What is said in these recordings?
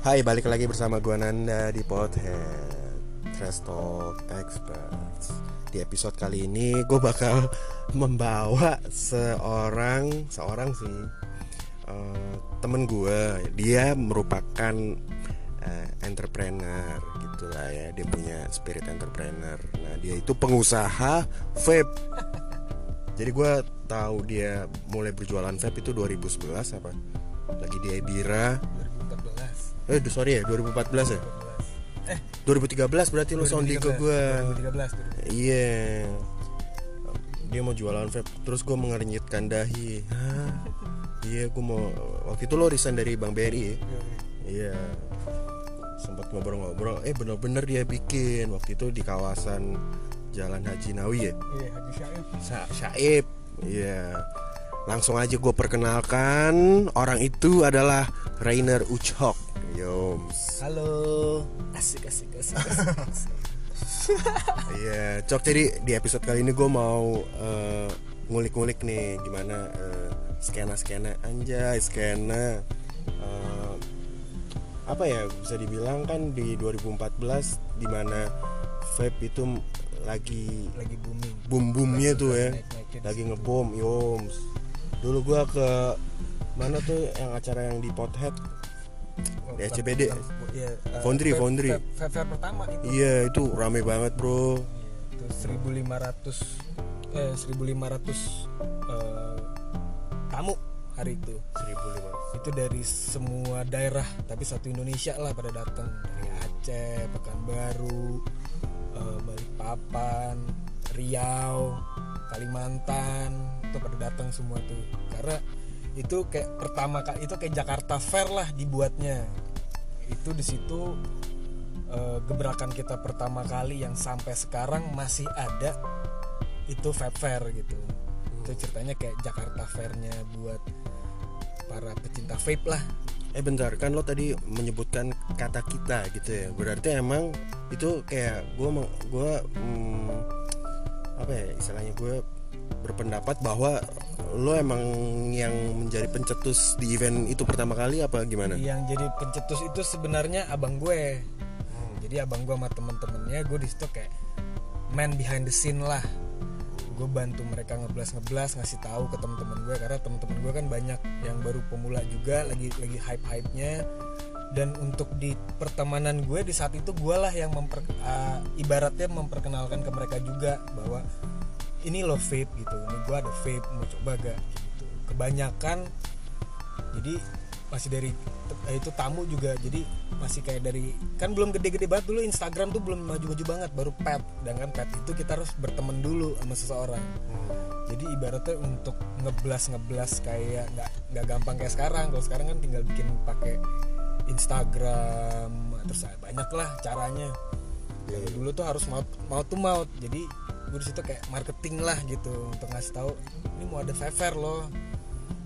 Hai, balik lagi bersama gua Nanda di Pothead Trash Talk Experts. Di episode kali ini gue bakal membawa seorang, seorang sih uh, Temen gue, dia merupakan uh, entrepreneur gitu lah ya. Dia punya spirit entrepreneur. Nah dia itu pengusaha vape. Jadi gue tahu dia mulai berjualan vape itu 2011 apa? Lagi di Ebira 2014 Eh sorry ya 2014 ya? Eh. 2013 berarti lu sounding ke gue 2013 Iya. Dia mau jualan vape Terus gue mengernyitkan dahi? Iya gue mau Waktu itu lo resign dari Bank BRI ya? Iya sempat ngobrol-ngobrol. Eh bener-bener dia bikin. Waktu itu di kawasan Jalan Haji Nawi ya? Iya Haji Syaib. Sa Syaib. Iya. Langsung aja gue perkenalkan Orang itu adalah Rainer Uchok Yoms halo asik asik asik, asik. Iya, Cok. Jadi di episode kali ini gue mau eh, ngulik-ngulik nih gimana eh, skena-skena anjay, skena eh, apa ya bisa dibilang kan di 2014 di mana vape itu lagi lagi booming boom-boomnya tuh ya, lagi ngebom, yoms. Dulu gue ke mana tuh yang acara yang di Pothead di SCBD. iya, eh, Foundry, vape- Foundry. vape- vape fair pertama itu Iya itu rame banget bro. Iya, itu 1500 eh 1500 eh, tamu hari itu 1500 itu dari semua daerah tapi satu Indonesia lah pada datang dari Aceh, Pekanbaru, eh, Balikpapan, Riau, Kalimantan itu pada datang semua tuh karena itu kayak pertama itu kayak Jakarta Fair lah dibuatnya. Itu di situ eh, gebrakan kita pertama kali yang sampai sekarang masih ada itu vape fair gitu. Itu ceritanya kayak Jakarta Fairnya buat para pecinta vape lah. Eh bentar kan lo tadi menyebutkan kata kita gitu ya. Berarti emang itu kayak gue gue hmm, apa ya istilahnya gue berpendapat bahwa lo emang yang menjadi pencetus di event itu pertama kali apa gimana? yang jadi pencetus itu sebenarnya abang gue. Jadi abang gue sama temen-temennya gue di situ kayak man behind the scene lah. Gue bantu mereka ngeblas ngeblas ngasih tahu ke temen-temen gue karena temen-temen gue kan banyak yang baru pemula juga lagi lagi hype hype nya dan untuk di pertemanan gue di saat itu gue lah yang memper, uh, ibaratnya memperkenalkan ke mereka juga bahwa ini lo vape gitu ini gue ada vape mau coba gak? Gitu. Kebanyakan jadi masih dari eh, itu tamu juga jadi masih kayak dari kan belum gede-gede banget dulu Instagram tuh belum maju-maju banget baru pet. Dan kan pet itu kita harus berteman dulu sama seseorang. Jadi ibaratnya untuk ngeblas ngeblas kayak nggak nggak gampang kayak sekarang. Kalau sekarang kan tinggal bikin pakai Instagram terus banyak lah caranya. Kalau dulu tuh harus mau mau tuh mau jadi gue di situ kayak marketing lah gitu untuk ngasih tahu ini mau ada fair loh.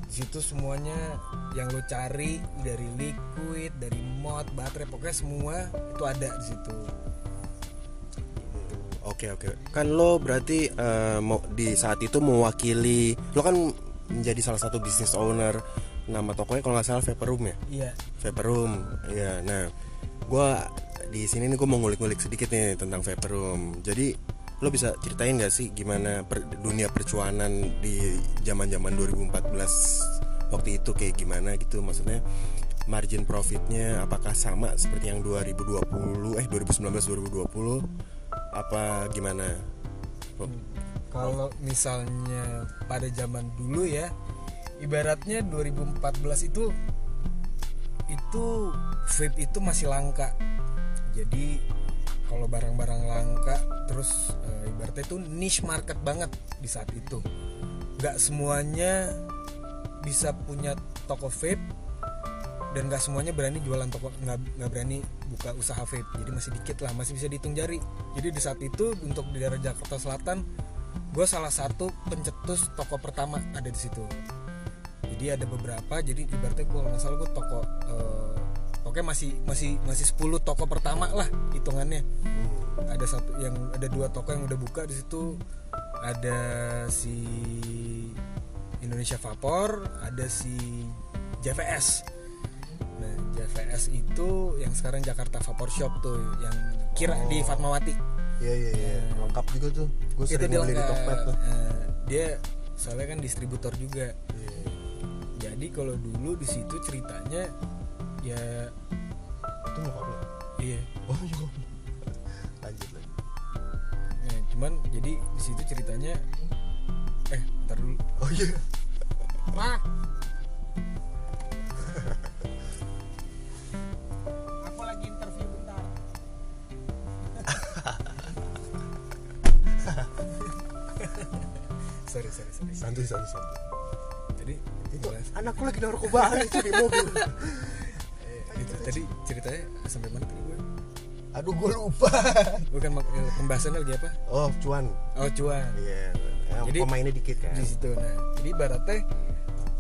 Di situ semuanya yang lo cari dari liquid dari mod baterai pokoknya semua itu ada di situ. Oke oke. Kan lo berarti eh, mau di saat itu mewakili lo kan menjadi salah satu business owner nama tokonya kalau nggak salah Vapor Room ya? Iya. Vapor Room ya nah gue di sini nih gue mau ngulik-ngulik sedikit nih tentang Vapor Room. Jadi lo bisa ceritain gak sih gimana per- dunia percuanan di zaman-zaman 2014 waktu itu kayak gimana gitu? Maksudnya margin profitnya apakah sama seperti yang 2020 eh 2019 2020 apa gimana? Kalau misalnya pada zaman dulu ya ibaratnya 2014 itu itu vape itu masih langka. Jadi kalau barang-barang langka terus eh, ibaratnya itu niche market banget di saat itu. Nggak semuanya bisa punya toko vape dan nggak semuanya berani jualan toko nggak nggak berani buka usaha vape. Jadi masih dikit lah masih bisa dihitung jari. Jadi di saat itu untuk di daerah Jakarta Selatan gue salah satu pencetus toko pertama ada di situ. Jadi ada beberapa jadi ibaratnya gue nggak salah gue toko eh, oke masih masih masih 10 toko pertama lah hitungannya ada satu yang ada dua toko yang udah buka di situ ada si Indonesia Vapor ada si JVS nah JVS itu yang sekarang Jakarta Vapor Shop tuh yang kira di Fatmawati Iya iya iya. Lengkap juga tuh. Gue itu sering dia beli di. Tokped tuh. Nah, dia soalnya kan distributor juga Iya. jadi kalau dulu di situ ceritanya ya Itu nyokap lo. iya Oh nyokap lo. Lanjut lagi. Nah, cuman jadi di situ ceritanya eh ntar dulu Oh iya. Wah. Aku lagi interview bentar. sorry, sorry, sorry. Santuy santuy santuy. Jadi Itu anakku lagi narkobaan itu di mobil. Itu tadi ceritanya sampai mana tadi gue? Aduh gue lupa. Bukan eh, pembahasannya lagi apa? Oh cuan. Oh, cuan. Iya. Yang Jadi- pemainnya dikit kan. di situ nah jadi ibaratnya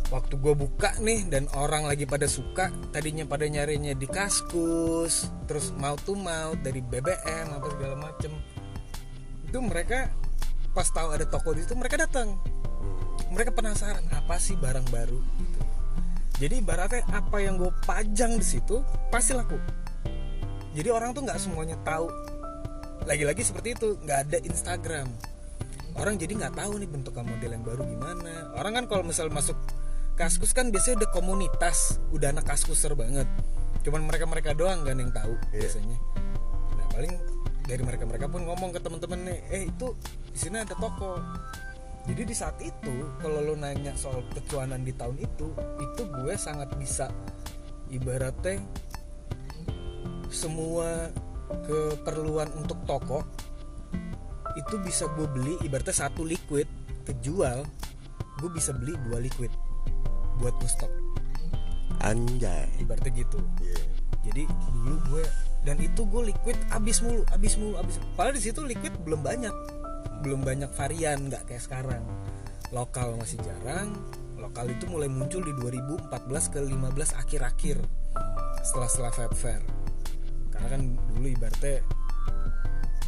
waktu gue buka nih dan orang lagi pada suka tadinya pada nyarinya di kaskus terus mau tuh mau dari BBM apa segala macem itu mereka pas tahu ada toko di situ mereka datang Hmm. mereka penasaran apa sih barang baru jadi ibaratnya apa yang gue pajang di situ pasti laku. Jadi orang tuh nggak semuanya tahu. Lagi-lagi seperti itu nggak ada Instagram. Orang jadi nggak tahu nih bentukan model yang baru gimana. Orang kan kalau misal masuk kaskus kan biasanya udah komunitas udah anak kaskuser banget. Cuman mereka mereka doang kan yang tahu Iya. biasanya. Nah paling dari mereka mereka pun ngomong ke teman-teman nih eh itu di sini ada toko jadi di saat itu kalau lo nanya soal kecuanan di tahun itu itu gue sangat bisa ibaratnya semua keperluan untuk toko itu bisa gue beli ibaratnya satu liquid kejual gue bisa beli dua liquid buat ngestok Anjay. ibaratnya gitu Iya. jadi dulu gue dan itu gue liquid abis mulu abis mulu abis padahal di situ liquid belum banyak belum banyak varian nggak kayak sekarang. Lokal masih jarang. Lokal itu mulai muncul di 2014 ke 15 akhir-akhir setelah setelah vape fair. Karena kan dulu ibaratnya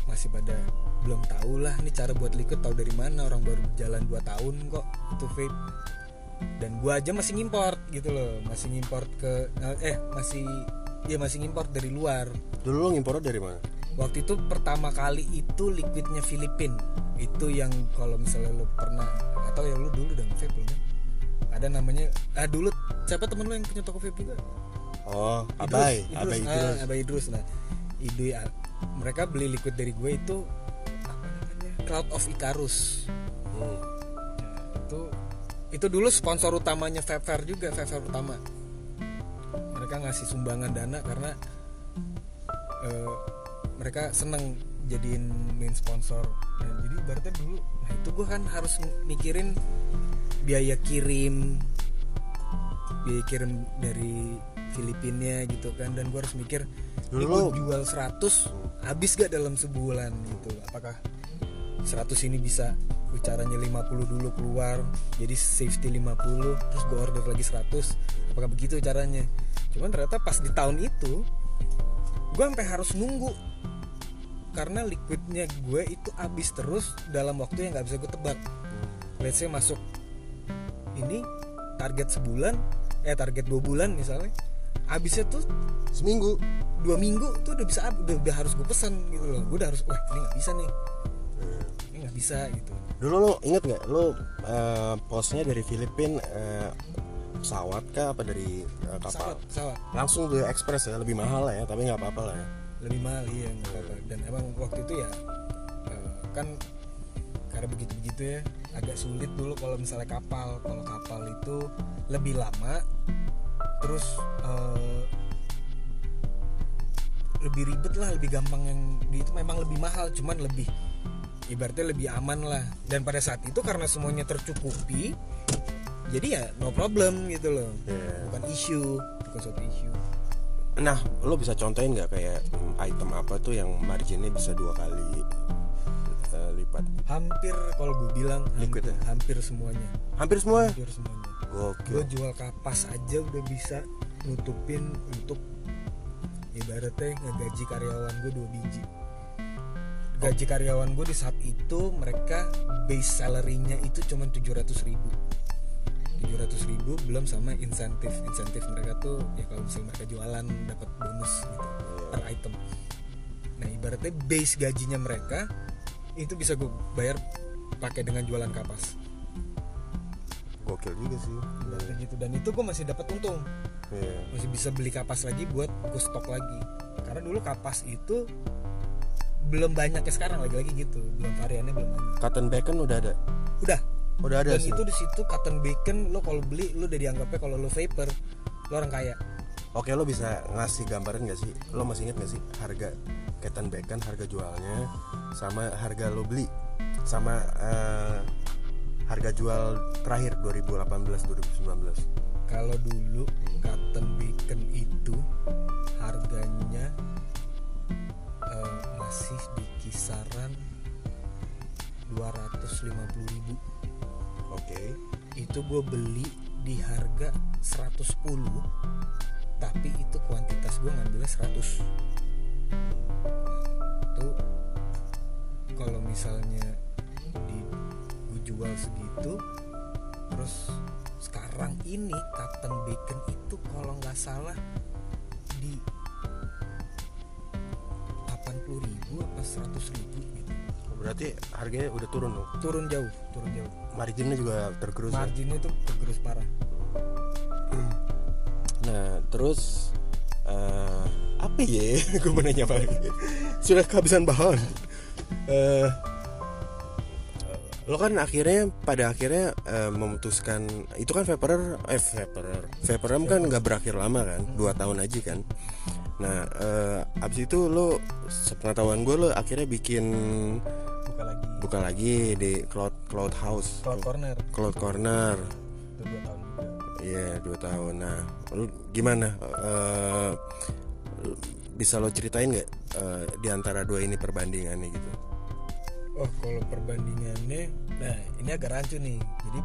masih pada belum tahu lah nih cara buat liquid tahu dari mana orang baru jalan 2 tahun kok itu vape. Dan gua aja masih ngimport gitu loh masih ngimport ke eh masih ya masih ngimport dari luar. Dulu lo ngimpornya dari mana? Waktu itu pertama kali itu liquidnya Filipin itu yang kalau misalnya lo pernah atau ya lo dulu udah vape belum ya? ada namanya ah dulu siapa temen lo yang punya toko vape juga Oh, Idrus, Abai, Idrus, Abai ah, Idrus. Abai Idrus nah Idui ah, mereka beli liquid dari gue itu apa namanya Cloud of Icarus Hmm. Nah, itu itu dulu sponsor utamanya Vape Fair juga Vape Fair utama mereka ngasih sumbangan dana karena eh, mereka seneng jadiin main sponsor. Nah, jadi ibaratnya dulu nah itu gue kan harus mikirin biaya kirim biaya kirim dari Filipina gitu kan dan gue harus mikir ini gue jual 100 habis gak dalam sebulan gitu? Apakah 100 ini bisa bicaranya 50 dulu keluar jadi safety 50 terus gue order lagi 100 apakah begitu caranya? Cuman ternyata pas di tahun itu gue sampai harus nunggu karena liquidnya gue itu habis terus dalam waktu yang nggak bisa gue tebak. Let's say masuk ini target sebulan eh target dua bulan misalnya habisnya tuh Seminggu. dua minggu tuh udah bisa udah, udah harus gue pesan gitu loh. Gue udah harus wah ini nggak bisa nih. Ini nggak bisa gitu. Dulu lo inget nggak lo eh, posnya dari Filipin eh, pesawat kah? Apa dari eh, kapal? pesawat pesawat. Langsung ke ekspres ya, lebih mahal lah ya, tapi nggak apa-apa lah ya. Lebih mahal iya nggak apa-apa. dan emang waktu itu ya eh, kan karena begitu begitu ya agak sulit dulu kalau misalnya kapal kalau kapal itu lebih lama terus eh, lebih ribet lah lebih gampang yang di itu memang lebih mahal cuman lebih ibaratnya lebih aman lah dan pada saat itu karena semuanya tercukupi jadi ya no problem gitu loh Iya. bukan isu bukan suatu isu Nah, lo bisa contohin nggak kayak mm, item apa tuh yang marginnya bisa dua kali eh, lipat? hampir kalau gue bilang Liquid hampir, ya? hampir semuanya Hampir semua. hampir semuanya gue jual kapas aja udah bisa nutupin untuk ibaratnya ngegaji karyawan gue dua biji gaji karyawan gue di saat itu mereka base salary-nya itu cuma 700 ribu 700 ribu belum sama insentif. Insentif mereka tuh ya kalau misalnya mereka jualan dapat bonus gitu per item. Nah ibaratnya base gajinya mereka itu bisa gue bayar pakai dengan jualan kapas. Gokil juga sih. Ibaratnya gitu. Dan itu gue masih dapat untung. Iya. masih bisa beli kapas lagi buat gue stok lagi. Karena dulu kapas itu belum banyak ya sekarang lagi-lagi gitu. Belum variannya belum banyak. Cotton bacon udah ada? Udah udah ada dan sih. itu di situ cotton bacon lo kalau beli lo udah dianggapnya kalau lo vapor. Lo orang kaya. Oke lo bisa ngasih gambaran gak sih? Lo masih inget gak sih harga cotton bacon harga jualnya Sama harga lo beli Sama eh, harga jual terakhir 2018-2019 kalau dulu cotton bacon itu harganya eh, masih di kisaran 250.000 ribu Oke. Itu gue beli di harga 110 tapi itu kuantitas gue ngambilnya 100 itu kalau misalnya di gue jual segitu terus sekarang ini cotton bacon itu kalau nggak salah di 80.000 ribu apa 100.000 ribu gitu Berarti harganya udah turun dong? Turun jauh turun jauh. Marginnya juga tergerus ya? marginnya tuh tergerus parah. Nah terus eh, Apa ya? Gue mau nanya apa Sudah kehabisan bahan. Eh, Lo kan akhirnya pada akhirnya eh, memutuskan itu kan vaporer eh vaporer vaporem kan nggak berakhir lama kan? Dua tahun aja kan? Nah eh, abis itu lo sepengetahuan gue lo akhirnya bikin buka lagi. Buka lagi di cloud cloud house. Cloud corner. Cloud corner. Itu dua tahun juga. Iya dua tahun. Nah, lu gimana? Eh, bisa lo ceritain nggak eh, di antara dua ini perbandingannya gitu? oh kalau perbandingannya nah ini agak rancu nih. Jadi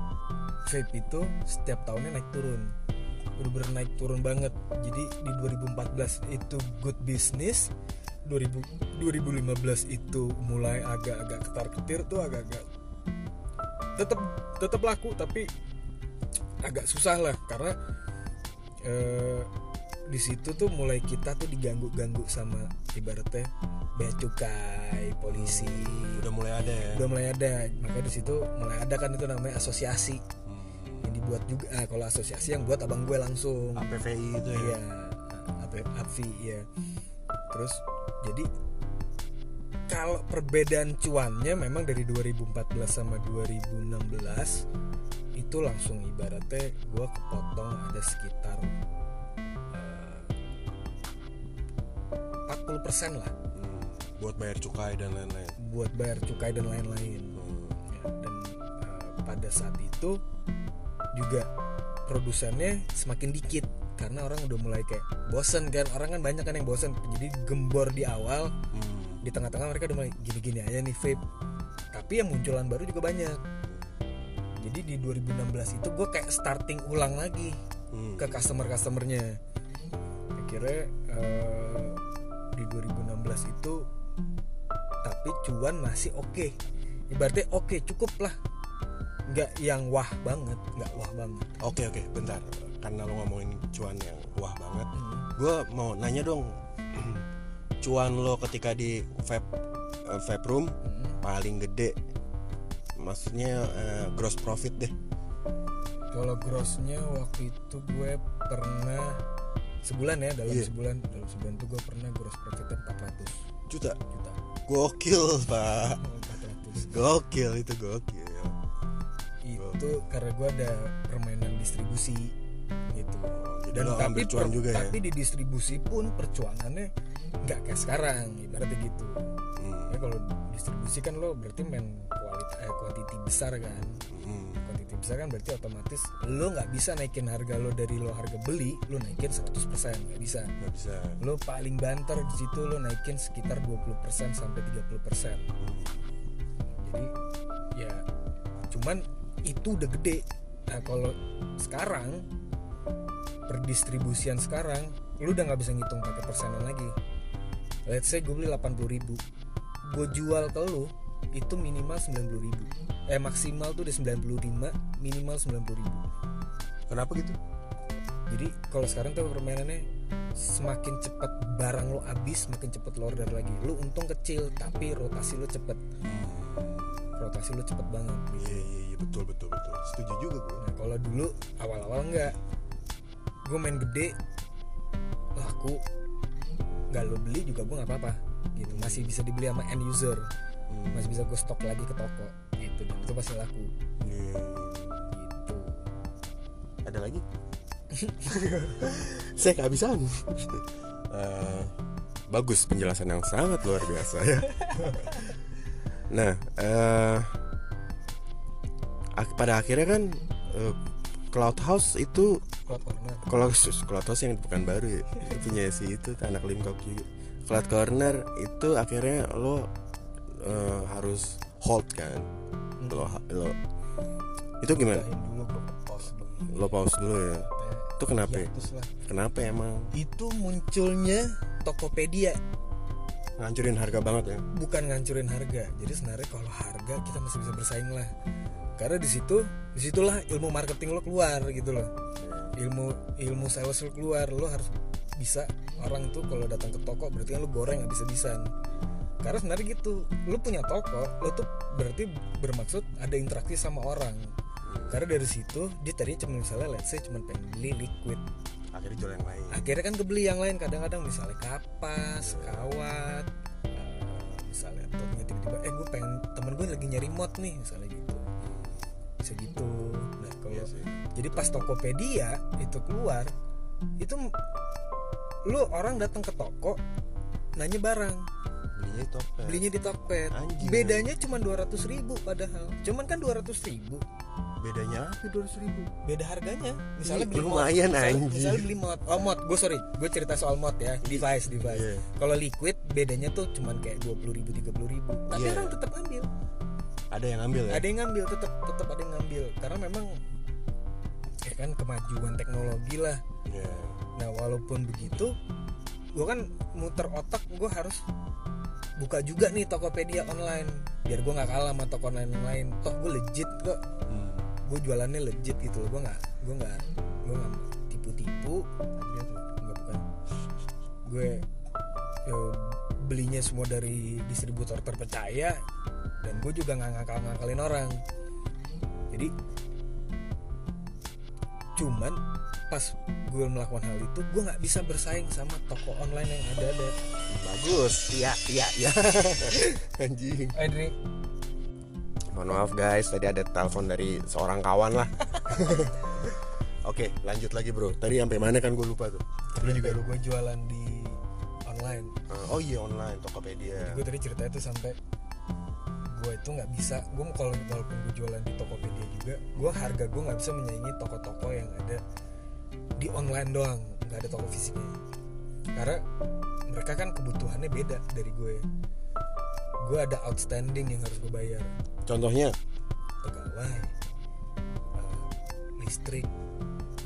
vape itu setiap tahunnya naik turun. Bener-bener naik turun banget. Jadi di 2014 itu good business 2000, 2015 itu mulai agak-agak ketar-ketir tuh agak-agak tetap tetap laku tapi agak susah lah karena eh, di situ tuh mulai kita tuh diganggu-ganggu sama ibaratnya bea cukai polisi. Udah mulai ada ya? udah mulai ada. Makanya di situ mulai ada kan itu namanya asosiasi. Yang dibuat juga ah, kalau asosiasi yang buat abang gue langsung. APVI itu ya? apa APVI ya terus jadi kalau perbedaan cuannya memang dari 2014 sama 2016 itu langsung ibaratnya gue kepotong ada sekitar eh, 40% lah. Hmm, buat bayar cukai dan lain-lain. buat bayar cukai dan lain-lain. Hmm, Ya, dan eh, pada saat itu juga produsennya semakin dikit karena orang udah mulai kayak bosen kan. Orang kan banyak kan yang bosen. Jadi gembor di awal hmm, di tengah-tengah mereka udah mulai gini-gini aja nih vape tapi yang munculan baru juga banyak. Jadi di 2016 itu gue kayak starting ulang lagi hmm. ke customer customernya akhirnya eh, di 2016 itu tapi cuan masih oke. Ibaratnya oke cukup lah. Nggak yang wah banget nggak wah banget. Oke oke, bentar. Karena lo ngomongin cuan yang wah banget, Hmm. gue mau nanya dong. cuan lo ketika di vape eh, vape room Hmm. paling gede, maksudnya eh, gross profit deh. kalau grossnya waktu itu gue pernah sebulan ya dalam Iya. sebulan dalam sebulan itu gue pernah gross profitnya 400 Juta, juta gokil pak. Oh, 400 Gokil itu gokil. itu karena gue ada permainan distribusi dan lo tapi cuan per- juga ya. tapi di distribusi pun percuanannya nggak kayak sekarang ibaratnya gitu. Hmm, ya kalau distribusi kan lo berarti main kualitas eh, quantity besar kan. Hmm, quantity besar kan berarti otomatis lo nggak bisa naikin harga lo dari lo harga beli lo naikin 100% nggak bisa. Nggak bisa. lo paling banter di situ lo naikin sekitar 20% sampai 30% Hmm, jadi ya cuman itu udah gede. Nah kalau sekarang perdistribusian sekarang lu udah nggak bisa ngitung pakai persenan lagi. Let's say gue beli 80 ribu. Gue jual ke lu itu minimal 90 ribu. Eh maksimal tuh udah 95 minimal 90 ribu. Kenapa gitu? Jadi kalau sekarang tuh permainannya semakin cepat barang lo habis semakin cepet lo order lagi. Lo untung kecil tapi rotasi lo cepet. Rotasi lo cepet banget. Iya iya iya. Betul betul betul. Setuju juga gue nah kalau dulu awal-awal enggak gue main gede. Laku nggak lo beli juga gue nggak apa-apa. Gitu masih bisa dibeli sama end user. Hmm. masih bisa gue stok lagi ke toko. Gitu dan itu pasti laku. Iya. gitu. Ada lagi? Saya kehabisan. Eh, bagus penjelasan yang sangat luar biasa ya. Nah ak- pada akhirnya kan eh, Cloud House itu cloud corner. Kalau Cloud House yang bukan baru ya itu punya si itu anak limkok juga Cloud Corner itu akhirnya lo eh, harus hold kan? Lo lo itu gimana? Dulu pause dulu. Lo pause dulu ya? Itu kenapa ya? Kenapa emang? Itu munculnya Tokopedia. Ngancurin harga banget ya? Bukan ngancurin harga. Jadi sebenarnya kalau harga kita masih bisa bersaing lah. Karena di situ di situlah ilmu marketing lo keluar gitu loh ilmu ilmu sales lo keluar lo harus bisa. Orang tuh kalau datang ke toko berarti kan lo goreng habis habisan karena sebenarnya gitu lo punya toko lo tuh berarti bermaksud ada interaksi sama orang. Karena dari situ dia tadinya cuma misalnya let's say cuma pengen beli liquid. Akhirnya jual yang lain. Akhirnya kan kebeli yang lain kadang-kadang misalnya kapas kawat eh, misalnya tiba-tiba eh gue pengen temen gue lagi nyari mod nih misalnya gitu bisa gitu. Nah kalau Iya sih. jadi pas Tokopedia itu keluar itu lu orang datang ke toko nanya barang. Belinya Tokped belinya di Tokped bedanya cuma 200 ribu padahal. Cuman kan 200 ribu. Bedanya apa? dua ribu. Beda harganya. Misalnya beli mod lumayan, misalnya, anjing. misalnya beli mod oh mod gue sorry. Gue cerita soal mod ya. Device device. Iya. kalau liquid bedanya tuh cuman kayak dua puluh ribu tiga ribu. Tapi Iya. orang tetap ngambil ada yang ngambil ya? Ada yang ngambil tetap tetap ada yang ngambil. Karena memang ya kan kemajuan teknologi lah. Iya. nah walaupun begitu gue kan muter otak gue harus buka juga nih Tokopedia online. Biar gue nggak kalah sama toko online yang lain. Toh gue legit kok. Hmm. gue jualannya legit gitu loh. Gue nggak gue nggak gue nggak tipu-tipu. Tuh. nggak bukan. Gue eh, belinya semua dari distributor terpercaya dan gue juga nggak ngakal-ngakalin orang. Jadi cuman pas gue melakukan hal itu gue nggak bisa bersaing sama toko online yang ada ada bagus. Iya iya iya. Anjing. Adri mohon maaf guys. Tadi ada telepon dari seorang kawan lah. Oke lanjut lagi bro. Tadi sampai mana kan gue lupa tuh? Lu juga lu gue jualan di online. Oh iya online Tokopedia. Gue tadi ceritanya tuh sampai gue itu nggak bisa gue kalau walaupun gue jualan di Tokopedia juga gue harga gue nggak bisa menyaingi toko-toko yang ada di online doang nggak ada toko fisiknya. Karena mereka kan kebutuhannya beda dari gue gue ada outstanding yang harus gue bayar. Contohnya? Pegawai eh, listrik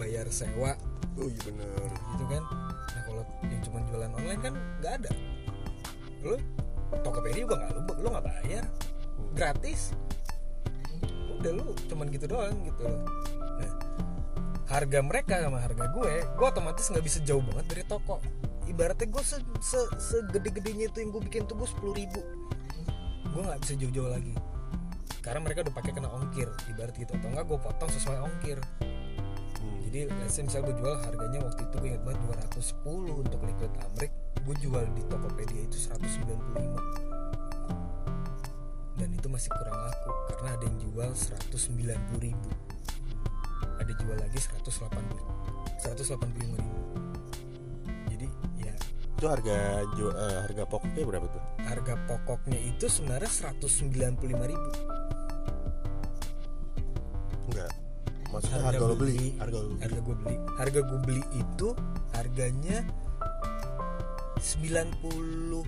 bayar sewa. Oh iya bener gitu kan. Nah kalau yang cuma jualan online kan nggak ada. Lo Tokopedia juga nggak lo lo nggak bayar gratis udah lu cuman gitu doang gitu loh. Nah harga mereka sama harga gue gue otomatis nggak bisa jauh banget dari toko. Ibaratnya gue se, se segede-gedenya itu yang gue bikin tuh gue sepuluh ribu. Gue nggak bisa jauh-jauh lagi. Karena mereka udah pakai kena ongkir ibarat gitu. Atau enggak gue potong sesuai ongkir. Hmm. jadi let's say misalnya gue jual harganya waktu itu gue ingat banget 210 untuk liquid amrik gue jual di Tokopedia itu 195 dan itu masih kurang laku karena ada yang jual 190 ribu. Ada jual lagi 180 185 ribu. Jadi ya. Itu harga ju- eh, harga pokoknya berapa tuh? Harga pokoknya itu sebenarnya 195 ribu. Enggak. Maksudnya harga, lo beli. harga lo beli. Harga gue beli. Harga gue beli itu harganya 90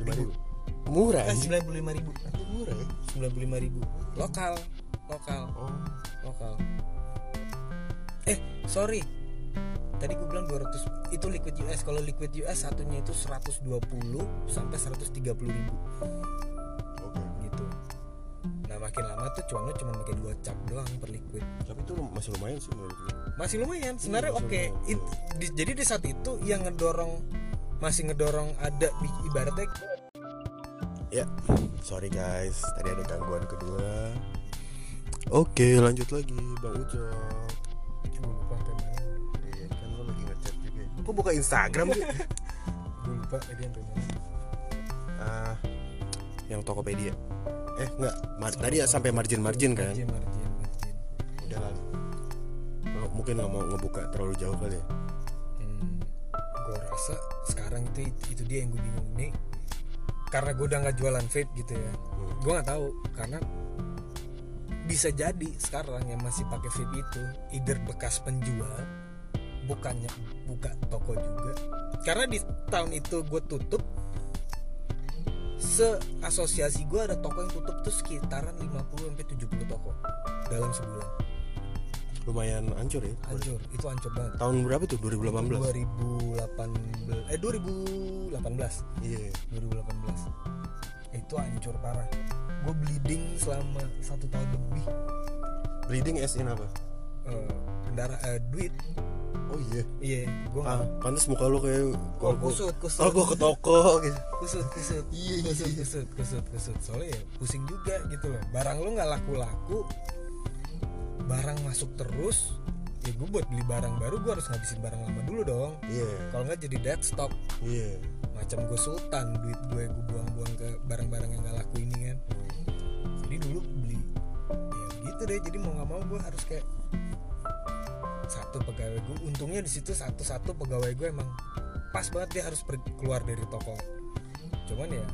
lima ribu murah eh, anjing. 95 ribu. Anjing, murah ya? 95 ribu. Lokal lokal oh. lokal. Eh sorry. Tadi gue bilang 200 itu liquid US kalau liquid US satunya itu 120 sampai 130 ribu. Oke. Gitu. Nah makin lama tuh lu cuma pakai dua cap doang per liquid. Tapi itu masih lumayan sih menurut gue masih lumayan. Sebenarnya masih oke It- di- jadi di saat itu yang ngedorong masih ngedorong ada ibaratnya ya sorry guys tadi ada gangguan kedua. Oke lanjut lagi bang ucok. Gue lupa mana iya kan lo lagi ngechat juga ya. kok buka instagram? Sih gue lupa tadi sampai mana ah yang tokopedia. Eh enggak mar- tadi ya sampai margin margin kan? Margin margin margin. Udah lah. Mungkin nggak mau ngebuka terlalu jauh kali ya? Hmm, gue rasa sekarang itu itu dia yang gue bingung nih karena gue udah nggak jualan vape gitu ya. Hmm. gue nggak tahu karena bisa jadi sekarang yang masih pakai vape itu either bekas penjual bukannya buka toko juga. Karena di tahun itu gue tutup se asosiasi gue ada toko yang tutup tuh sekitaran 50 sampai 70 toko dalam sebulan lumayan hancur ya? Hancur itu hancur banget. Tahun berapa tuh? 2018 2018 eh 2018 iya. 2018 itu hancur parah. Gue bleeding selama satu tahun lebih. Bleeding as in apa? Eh, kendara eh, duit. Oh iya? Iya gue ah pantas muka lo kayak Oh, kusut, kusut. oh gua ke toko gitu. Kusut kusut. Iya, kusut kusut kusut kusut. Soalnya ya pusing juga gitu loh. Barang lu nggak laku laku barang masuk terus ya gue buat beli barang baru gue harus ngabisin barang lama dulu dong. Iya. Kalau nggak jadi dead stock iya. Macam gue sultan duit gue gue buang-buang ke barang-barang yang gak laku ini kan. Jadi dulu beli. Ya gitu deh jadi mau nggak mau gue harus kayak satu pegawai gue untungnya di situ satu-satu pegawai gue emang pas banget dia harus keluar dari toko. Cuman ya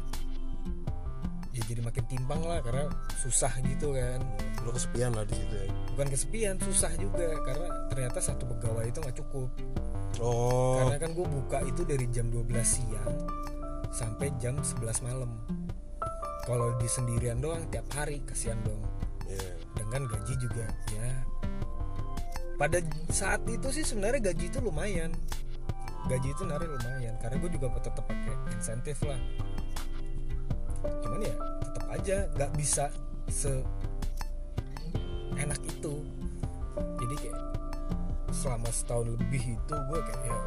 ya jadi makin timpang lah karena susah gitu kan. Lo kesepian lah di situ ya? Bukan kesepian susah juga karena ternyata satu pegawai itu nggak cukup. Oh. Karena kan gue buka itu dari jam 12 siang sampai jam 11 malam. Kalau di sendirian doang tiap hari kasihan dong. Iya. Dengan gaji juga ya. Pada saat itu sih sebenarnya gaji itu lumayan. Gaji itu nari lumayan karena gue juga tetap pakai insentif lah cuman ya? Tetap aja nggak bisa se enak itu. Jadi kayak selama setahun lebih itu gue kayak ya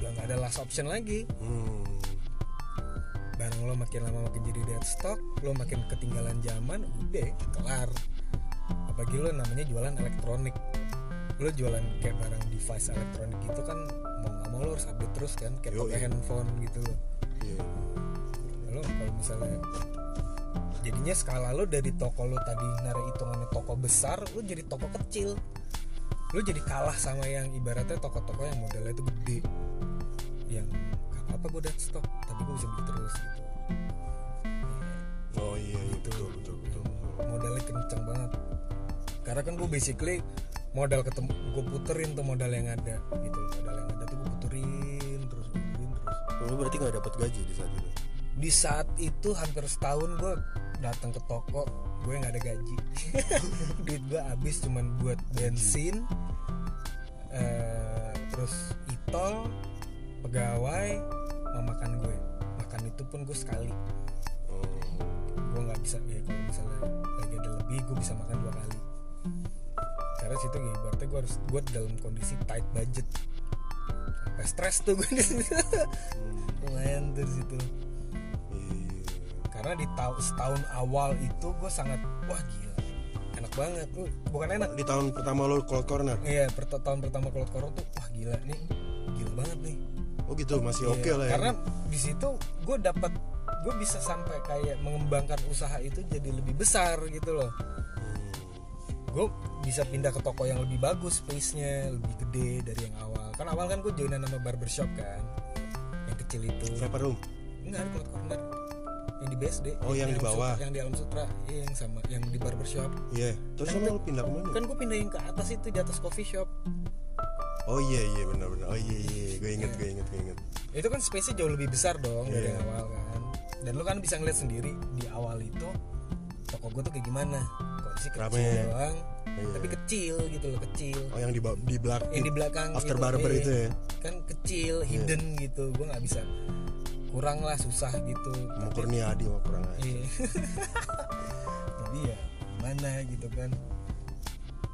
udah nggak ada last option lagi. Hmm. barang lo makin lama makin jadi dead stock lo makin ketinggalan zaman udah kelar. Apalagi lo namanya jualan elektronik. Lo jualan kayak barang device elektronik gitu kan mau nggak mau lo harus update terus kan kayak pakai handphone gitu. Lo iya lo kalau misalnya jadinya skala lo dari toko lo tadi narik hitungannya toko besar lo jadi toko kecil. Lo jadi kalah sama yang ibaratnya toko-toko yang modalnya itu gede. Yang gak apa-apa gue dead stock tapi gue bisa beli terus gitu. Oh iya iya betul betul betul, betul. modalnya kenceng banget. Karena kan gue basically modal ketemu gue puterin tuh modal yang ada gitu. Modal yang ada tuh gue puterin terus puterin terus. Lo berarti nggak dapat gaji di saat itu di saat itu hampir setahun gue datang ke toko gue nggak ada gaji. Duit gue habis cuman buat bensin eh, terus itol pegawai sama makan gue. Makan itu pun gue sekali. Oh. gue nggak bisa ya kalau misalnya lagi ada lebih gue bisa makan dua kali. Karena situ ya ibaratnya gue harus gue dalam kondisi tight budget. Sampai stres tuh gue di situ. Lumayan tuh di situ karena di tahun setahun awal itu gue sangat wah gila enak banget. Tuh bukan enak. Di tahun pertama lo cold corner iya per tahun pertama kalau korong tuh wah gila nih gila banget nih. Oh gitu? Masih oke Iya, lah ya? karena di situ gue dapat gue bisa sampai kayak mengembangkan usaha itu jadi lebih besar gitu loh. Hmm. gue bisa pindah ke toko yang lebih bagus space-nya lebih gede dari yang awal. Kan awal kan gue joinan sama barbershop kan yang kecil itu. Vapor room? Enggak Cloud corner yang di BSD Oh, yang di Alam bawah. Sutra- yang di alam sutra. Iya yang sama. Yang di barbershop. Iya. Terus Kan itu- lo pindah ke mana? kan gue pindahin ke atas itu di atas coffee shop. Oh iya iya benar benar. Oh iya iya gue inget gue inget gue inget itu kan space-nya jauh lebih besar dong dari Iya. yang awal kan. Dan lu kan bisa ngeliat sendiri di awal itu toko gue tuh kayak gimana. Kondisi kecil Rame. doang Iya. tapi kecil gitu loh kecil. Oh yang di di belakang yang di belakang after gitu, barber iya. itu ya? Kan kecil hidden gitu. Gue nggak bisa kurang lah susah gitu. Mau Tapi- kurnia adi mau kurang aja. Iya. jadi ya gimana gitu kan.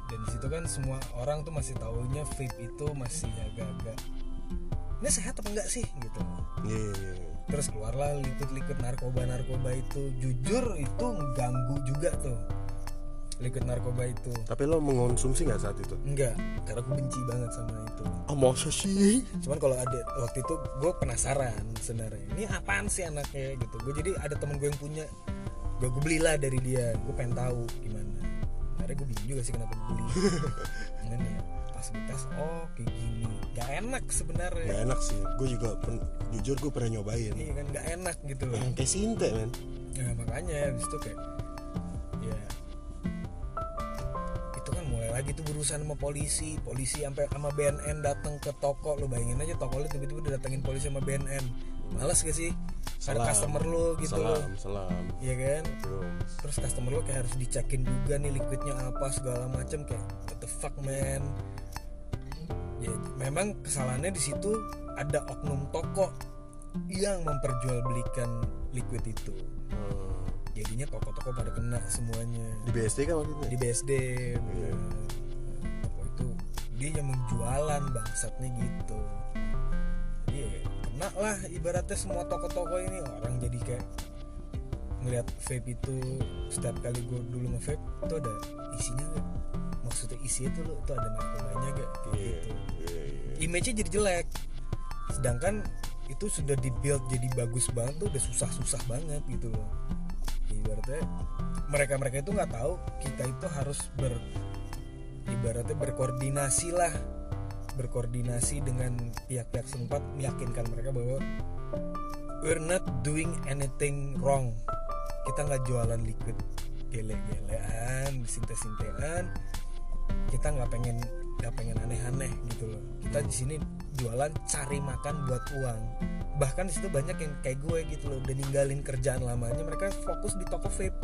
Dan di situ kan semua orang tuh masih taunya vape itu masih agak-agak ini sehat apa enggak sih? gitu. Iya, iya, iya. terus keluarlah liquid-liquid narkoba-narkoba itu. Jujur itu ganggu juga tuh liquid narkoba itu. Tapi lo mengonsumsi nggak saat itu? enggak karena aku benci banget sama itu. Oh masa sih? cuman kalau ada waktu itu gue penasaran sebenarnya ini apaan sih anaknya? Gitu. Gue jadi ada temen gue yang punya. Gue gue belilah dari dia. Gue pengen tahu gimana. Akhirnya gue bingung juga sih kenapa gue beli. Cuman ya pas gue tes oh kayak gini. Gak enak sebenarnya. Gak enak sih. Gue juga pen- jujur gue pernah nyobain. iya kan gak enak gitu loh. Kayak sinte men. ya makanya habis itu kayak ya itu lagi tuh berurusan sama polisi. Polisi sampai sama BNN datang ke toko. Lo bayangin aja toko lo tiba-tiba didatengin polisi sama BNN males gak sih? Ada Salam. customer lo gitu Salam, salam. Iya kan? Belum. terus customer lo kayak harus dicekin juga nih liquidnya apa segala macem. Kayak what the fuck man? Ya memang kesalahannya di situ ada oknum toko yang memperjualbelikan liquid itu. Hmm. Jadinya toko-toko pada kena semuanya. Di BSD kan waktu itu? di BSD bener. toko itu dia yang menjualan bangsatnya gitu. Jadi ya kena lah ibaratnya semua toko-toko ini. Orang jadi kayak ngelihat vape itu setiap kali gue dulu nge-vape itu ada isinya gak maksudnya isi itu lo itu ada narkobanya gak kayak Iya, gitu. iya, iya. image-nya jadi jelek. Sedangkan itu sudah dibuild jadi bagus banget tuh udah susah-susah banget gitu loh Ya, ibaratnya mereka-mereka itu nggak tahu kita itu harus ber ibaratnya berkoordinasi lah. Berkoordinasi dengan pihak-pihak setempat meyakinkan mereka bahwa we're not doing anything wrong. Kita nggak jualan liquid gele-gelean sinte-sintean. Kita nggak pengen nggak pengen aneh-aneh gitu loh. Kita di sini jualan cari makan buat uang. Bahkan di situ banyak yang kayak gue gitu loh udah ninggalin kerjaan lamanya mereka fokus di toko vape.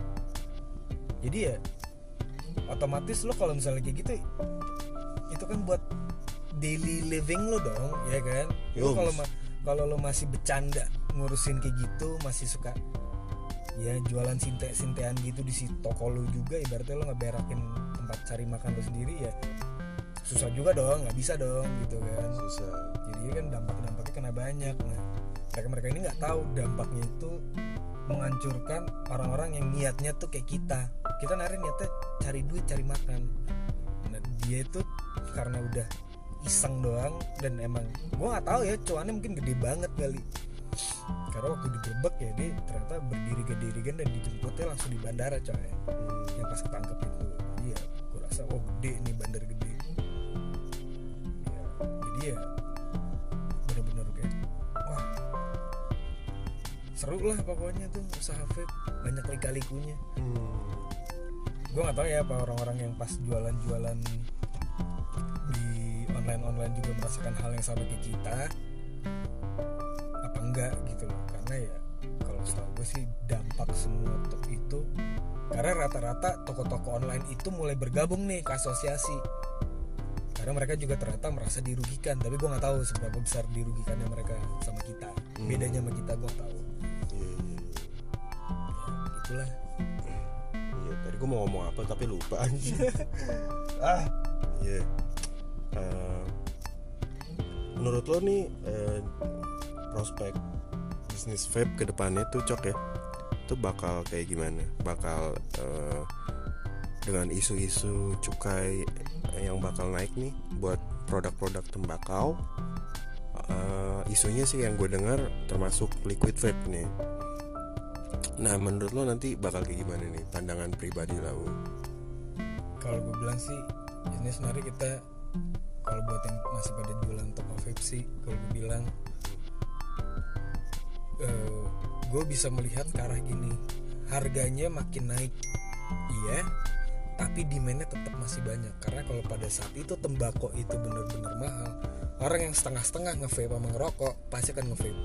Jadi ya otomatis lo kalau misalnya kayak gitu itu kan buat daily living lo dong ya kan? Lo kalau kalau lo masih bercanda ngurusin kayak gitu masih suka ya jualan sinte sintean gitu di si toko lo juga ibaratnya lo ngeberakin tempat cari makan lo sendiri ya susah juga dong nggak bisa dong gitu kan. Susah. jadi kan dampak dampaknya kena banyak. Nah mereka mereka ini nggak tahu dampaknya itu menghancurkan orang-orang yang niatnya tuh kayak kita. Kita nari niatnya cari duit cari makan. Nah dia itu karena udah iseng doang dan emang gua nggak tahu ya cuannya mungkin gede banget kali. Karena waktu digerebek ya dia ternyata berdiri gede kan dan dijemputnya langsung di bandara coy. Yang pas ketangkep itu. Iya gue rasa oh gede nih bandar gede jadi ya bener-bener kayak wah seru lah pokoknya tuh usaha vape banyak lika-likunya. Hmm. gue nggak tahu ya apa orang-orang yang pas jualan-jualan di online-online juga merasakan hal yang sama kayak kita apa enggak gitu loh. Karena ya kalau setahu gue sih dampak semua itu karena rata-rata toko-toko online itu mulai bergabung nih ke asosiasi karena mereka juga ternyata merasa dirugikan tapi gue nggak tahu seberapa besar dirugikannya mereka sama kita Hmm. bedanya sama kita gue tahu iya. ya, itulah Iya, tadi gue mau ngomong apa tapi lupa ah, iya. Eh, menurut lo nih eh, prospek bisnis vape ke depannya tuh cok ya? Itu bakal kayak gimana? Bakal eh, dengan isu-isu cukai yang bakal naik nih buat produk-produk tembakau. Eh, isunya sih yang gue dengar termasuk liquid vape nih. Nah, menurut lo nanti bakal kayak gimana nih pandangan pribadi lo? kalau gue bilang sih ini sebenarnya kita kalau buat yang masih pada jualan toko vape sih kalau gue bilang gue bisa melihat ke arah gini harganya makin naik iya tapi demandnya tetap masih banyak. Karena kalau pada saat itu tembakau itu benar-benar mahal orang yang setengah-setengah nge-vape sama ngerokok pasti akan nge-vape.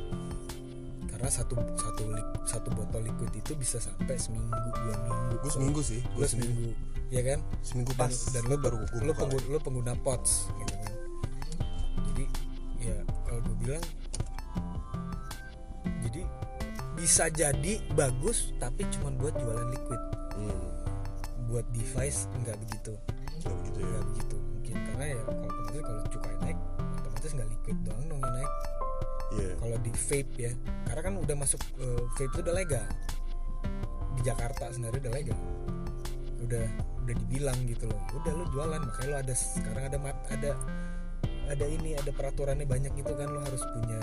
Karena satu satu satu botol liquid itu bisa sampai seminggu dua minggu. Gue seminggu sih, gue gue seminggu, seminggu ya kan? Seminggu dan, pas dan lo baru gua lo, buka penggu, lagi. lo pengguna pots gitu kan. Jadi ya kalau gue bilang jadi bisa jadi bagus tapi cuma buat jualan liquid. Hmm, buat device nggak begitu. Nggak begitu ya. Nggak begitu. Mungkin karena ya kalau otomatis kalau cukai naik otomatis nggak liquid doang dong yang naik. Iya. Kalau di vape ya karena kan udah masuk eh, vape itu udah legal. Di Jakarta sebenarnya udah legal. Udah udah dibilang gitu loh. Udah lu jualan makanya lo ada sekarang ada mat, ada ada ini ada peraturannya banyak gitu kan lo harus punya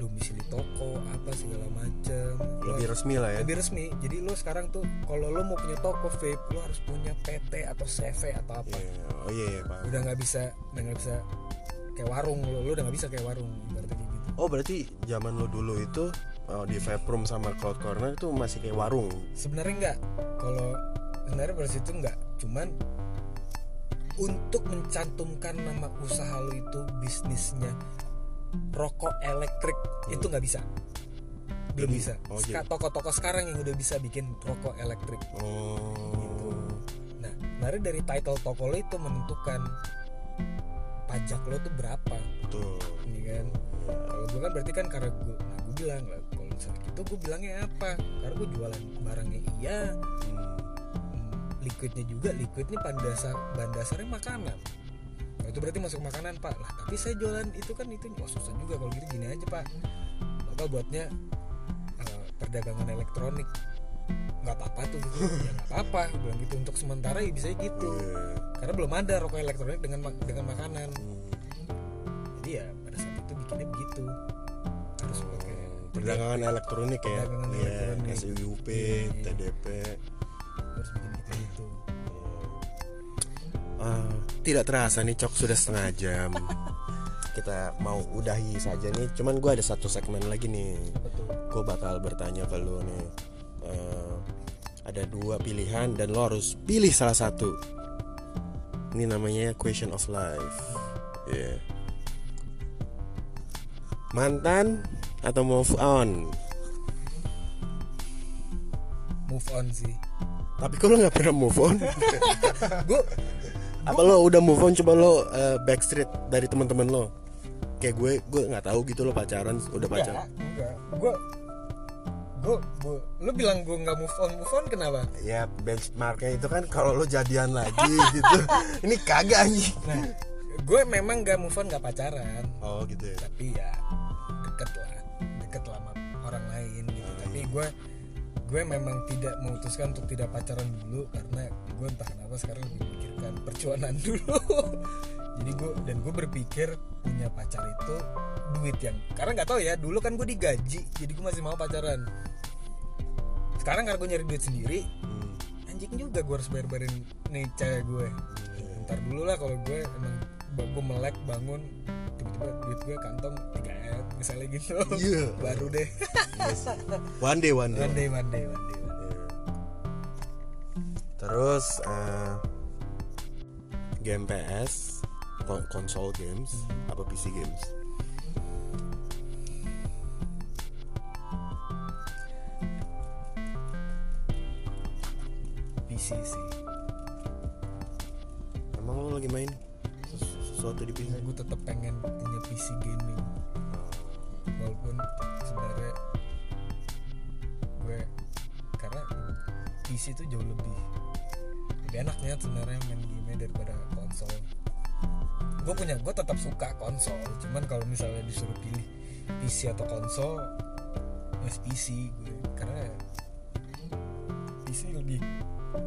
domisili toko apa segala macem. Lo lebih resmi lah ya. lebih resmi. Jadi lo sekarang tuh kalau lo mau punya toko vape lo harus punya PT atau CV atau apa. Iya. oh iya iya pak udah nggak bisa udah nggak bisa kayak warung lo lo udah nggak bisa kayak warung ibaratnya kayak gitu. Oh berarti zaman lo dulu itu oh, di vape room sama cloud corner itu masih kayak warung? Sebenarnya nggak. Kalau sebenarnya pada situ nggak. Cuman untuk mencantumkan nama usaha lo itu bisnisnya rokok elektrik itu nggak bisa. Belum Jadi- bisa. oh, Ska- jadi- toko-toko sekarang yang udah bisa bikin rokok elektrik. Oh. Gitu. nah sebenarnya dari title toko lo itu menentukan pajak lo tuh berapa? Betul. Ini kan? Kalau gue kan berarti kan karena gue nah gue bilang lah kalau misalnya gitu gue bilangnya apa? Karena gue jualan barangnya iya. Hmm. hmm, liquidnya juga liquidnya bahan dasar bahan dasarnya makanan itu berarti masuk makanan pak. Lah tapi saya jualan itu kan itu wah susah juga kalau gitu gini aja pak. Bapak buatnya eh, perdagangan elektronik. Nggak apa-apa tuh gitu ya nggak apa-apa. Bilang gitu. Untuk sementara ya bisa gitu. Iya. karena belum ada rokok elektronik dengan dengan makanan. Jadi ya pada saat itu bikinnya begitu. Harus pakai perdagangan elektronik ya. Perdagangan Iya, elektronik. SIUP Iya. TDP harus bikin gitu Ah, tidak terasa nih cok. Sudah setengah jam. Kita mau udahi saja nih. Cuman gue ada satu segmen lagi nih. Gue bakal bertanya ke lu nih. Eh, ada dua pilihan dan lo harus pilih salah satu. Ini namanya question of life. Iya. mantan atau move on? Move on sih. Tapi kalau nggak pernah move on? Gue apa lo udah move on? Coba lo eh, backstreet dari teman-teman lo. Kayak gue gue nggak tahu gitu lo pacaran udah pacaran. enggak gue gue gue lu bilang gue nggak move on move on kenapa? Ya benchmarknya itu kan kalau lo jadian lagi gitu. Ini kagak anjing. Nah gue memang nggak move on nggak pacaran. Oh gitu ya. Tapi ya deket lah. Deket lah sama orang lain gitu. Tapi gue gue memang tidak memutuskan untuk tidak pacaran dulu karena gue entah kenapa sekarang lebih memikirkan percuanan dulu. Jadi gue dan gue berpikir punya pacar itu duit yang karena nggak tahu ya dulu kan gue digaji jadi gue masih mau pacaran. Sekarang karena gue nyari duit sendiri Hmm. anjing juga gue harus bayar bayarin nih cewek gue. Ntar dulu lah kalau gue emang gue melek bangun tiba-tiba duit gue kantong 3 m misalnya gitu Iya. baru deh Yes. one day one day, one day one day one day, one day. Iya. terus eh, game PS konsol games apa PC games PC sih emang lo lagi main sesuatu di PC gue tetap pengen punya PC gaming. Walaupun sebenarnya gue karena PC itu jauh lebih lebih enaknya sebenarnya main game daripada konsol. Gue punya gue tetap suka konsol. Cuman kalau misalnya disuruh pilih PC atau konsol mas PC gue. Karena PC lebih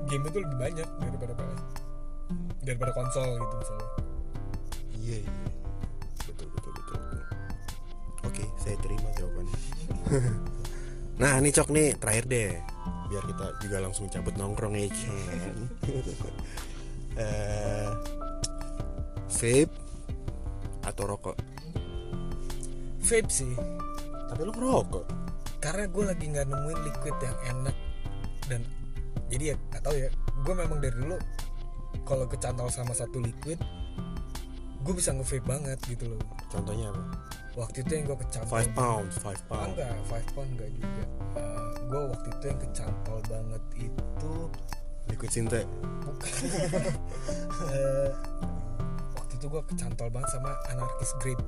game itu lebih banyak daripada daripada konsol gitu misalnya Iya iya betul betul betul. betul. Oke saya terima jawabannya. nah ini cok nih terakhir deh biar kita juga langsung cabut nongkrong ya Chen. Eh, vape atau rokok? vape sih Tapi lo ngerokok. karena gue lagi nggak nemuin liquid yang enak dan jadi ya gak tahu ya gue memang dari dulu kalau kecantol sama satu liquid gue bisa nge-vape banget gitu loh. Contohnya apa? waktu itu yang gue kecantol Five pounds, five Ah, pounds. enggak five pound enggak juga. Gue waktu itu yang kecantol banget itu Liquid sinte. bukan. Eh, waktu itu gue kecantol banget sama anarkis grape.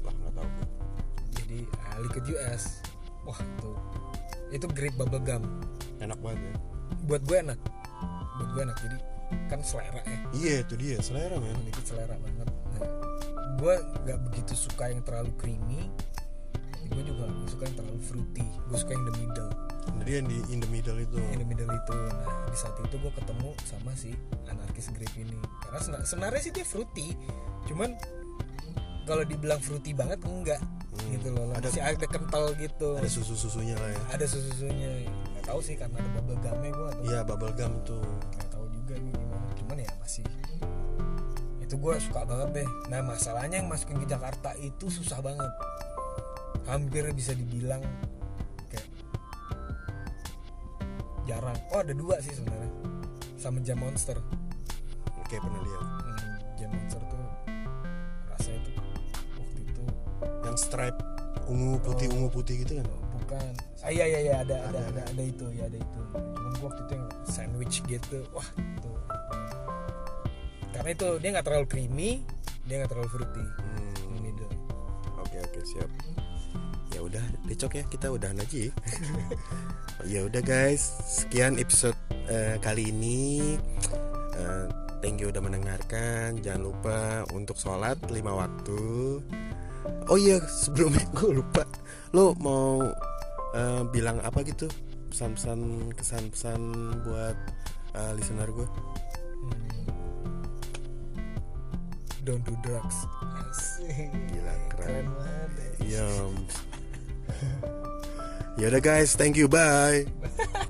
Lah nggak tahu. jadi ah, liquid US wah itu itu grape bubble gum. Enak banget ya. Buat gue enak. Buat gue enak. Jadi kan selera ya. Iya itu dia selera men. Dikit selera banget. Nah gue nggak begitu suka yang terlalu creamy. Gue juga gak suka yang terlalu fruity. Gue suka yang the middle. Jadi yang di in the middle itu. In the middle itu. Nah di saat itu gue ketemu sama si anarkis grape ini. Karena sena- sebenarnya sih dia fruity. Cuman kalau dibilang fruity banget enggak. Gitu loh Ada- masih ada kental gitu. Ada susu susunya lah ya. Ada susu-susunya. Nggak tahu sih karena ada bubble gumnya gue iya bubble gum tuh tahu juga gue gimana? Cuman ya masih itu gue suka banget deh. Nah masalahnya yang masukin ke Jakarta itu susah banget. Hampir bisa dibilang kayak jarang. Oh ada dua sih sebenarnya. Sama jam monster. Oke pernah lihat. Hmm, jam monster tuh rasanya tuh waktu itu yang stripe ungu putih ungu putih gitu kan bukan ah iya iya iya ada ada ada ada itu ya ada itu. Cuman gua waktu itu yang sandwich gitu wah itu. Karena itu dia nggak terlalu creamy dia nggak terlalu fruity. Hmm, in the middle oke oke siap. Ya udah decok ya kita udahan aja ya. ya udah guys. Sekian episode eh, kali ini. Eh, thank you udah mendengarkan. Jangan lupa untuk sholat lima waktu. Oh iya sebelumnya gue lupa. Lo mau eh, bilang apa gitu pesan-pesan kesan-pesan buat eh, listener gue Hmm. don't do drugs Asik. Gila, keren. banget deh. ya ya udah guys thank you bye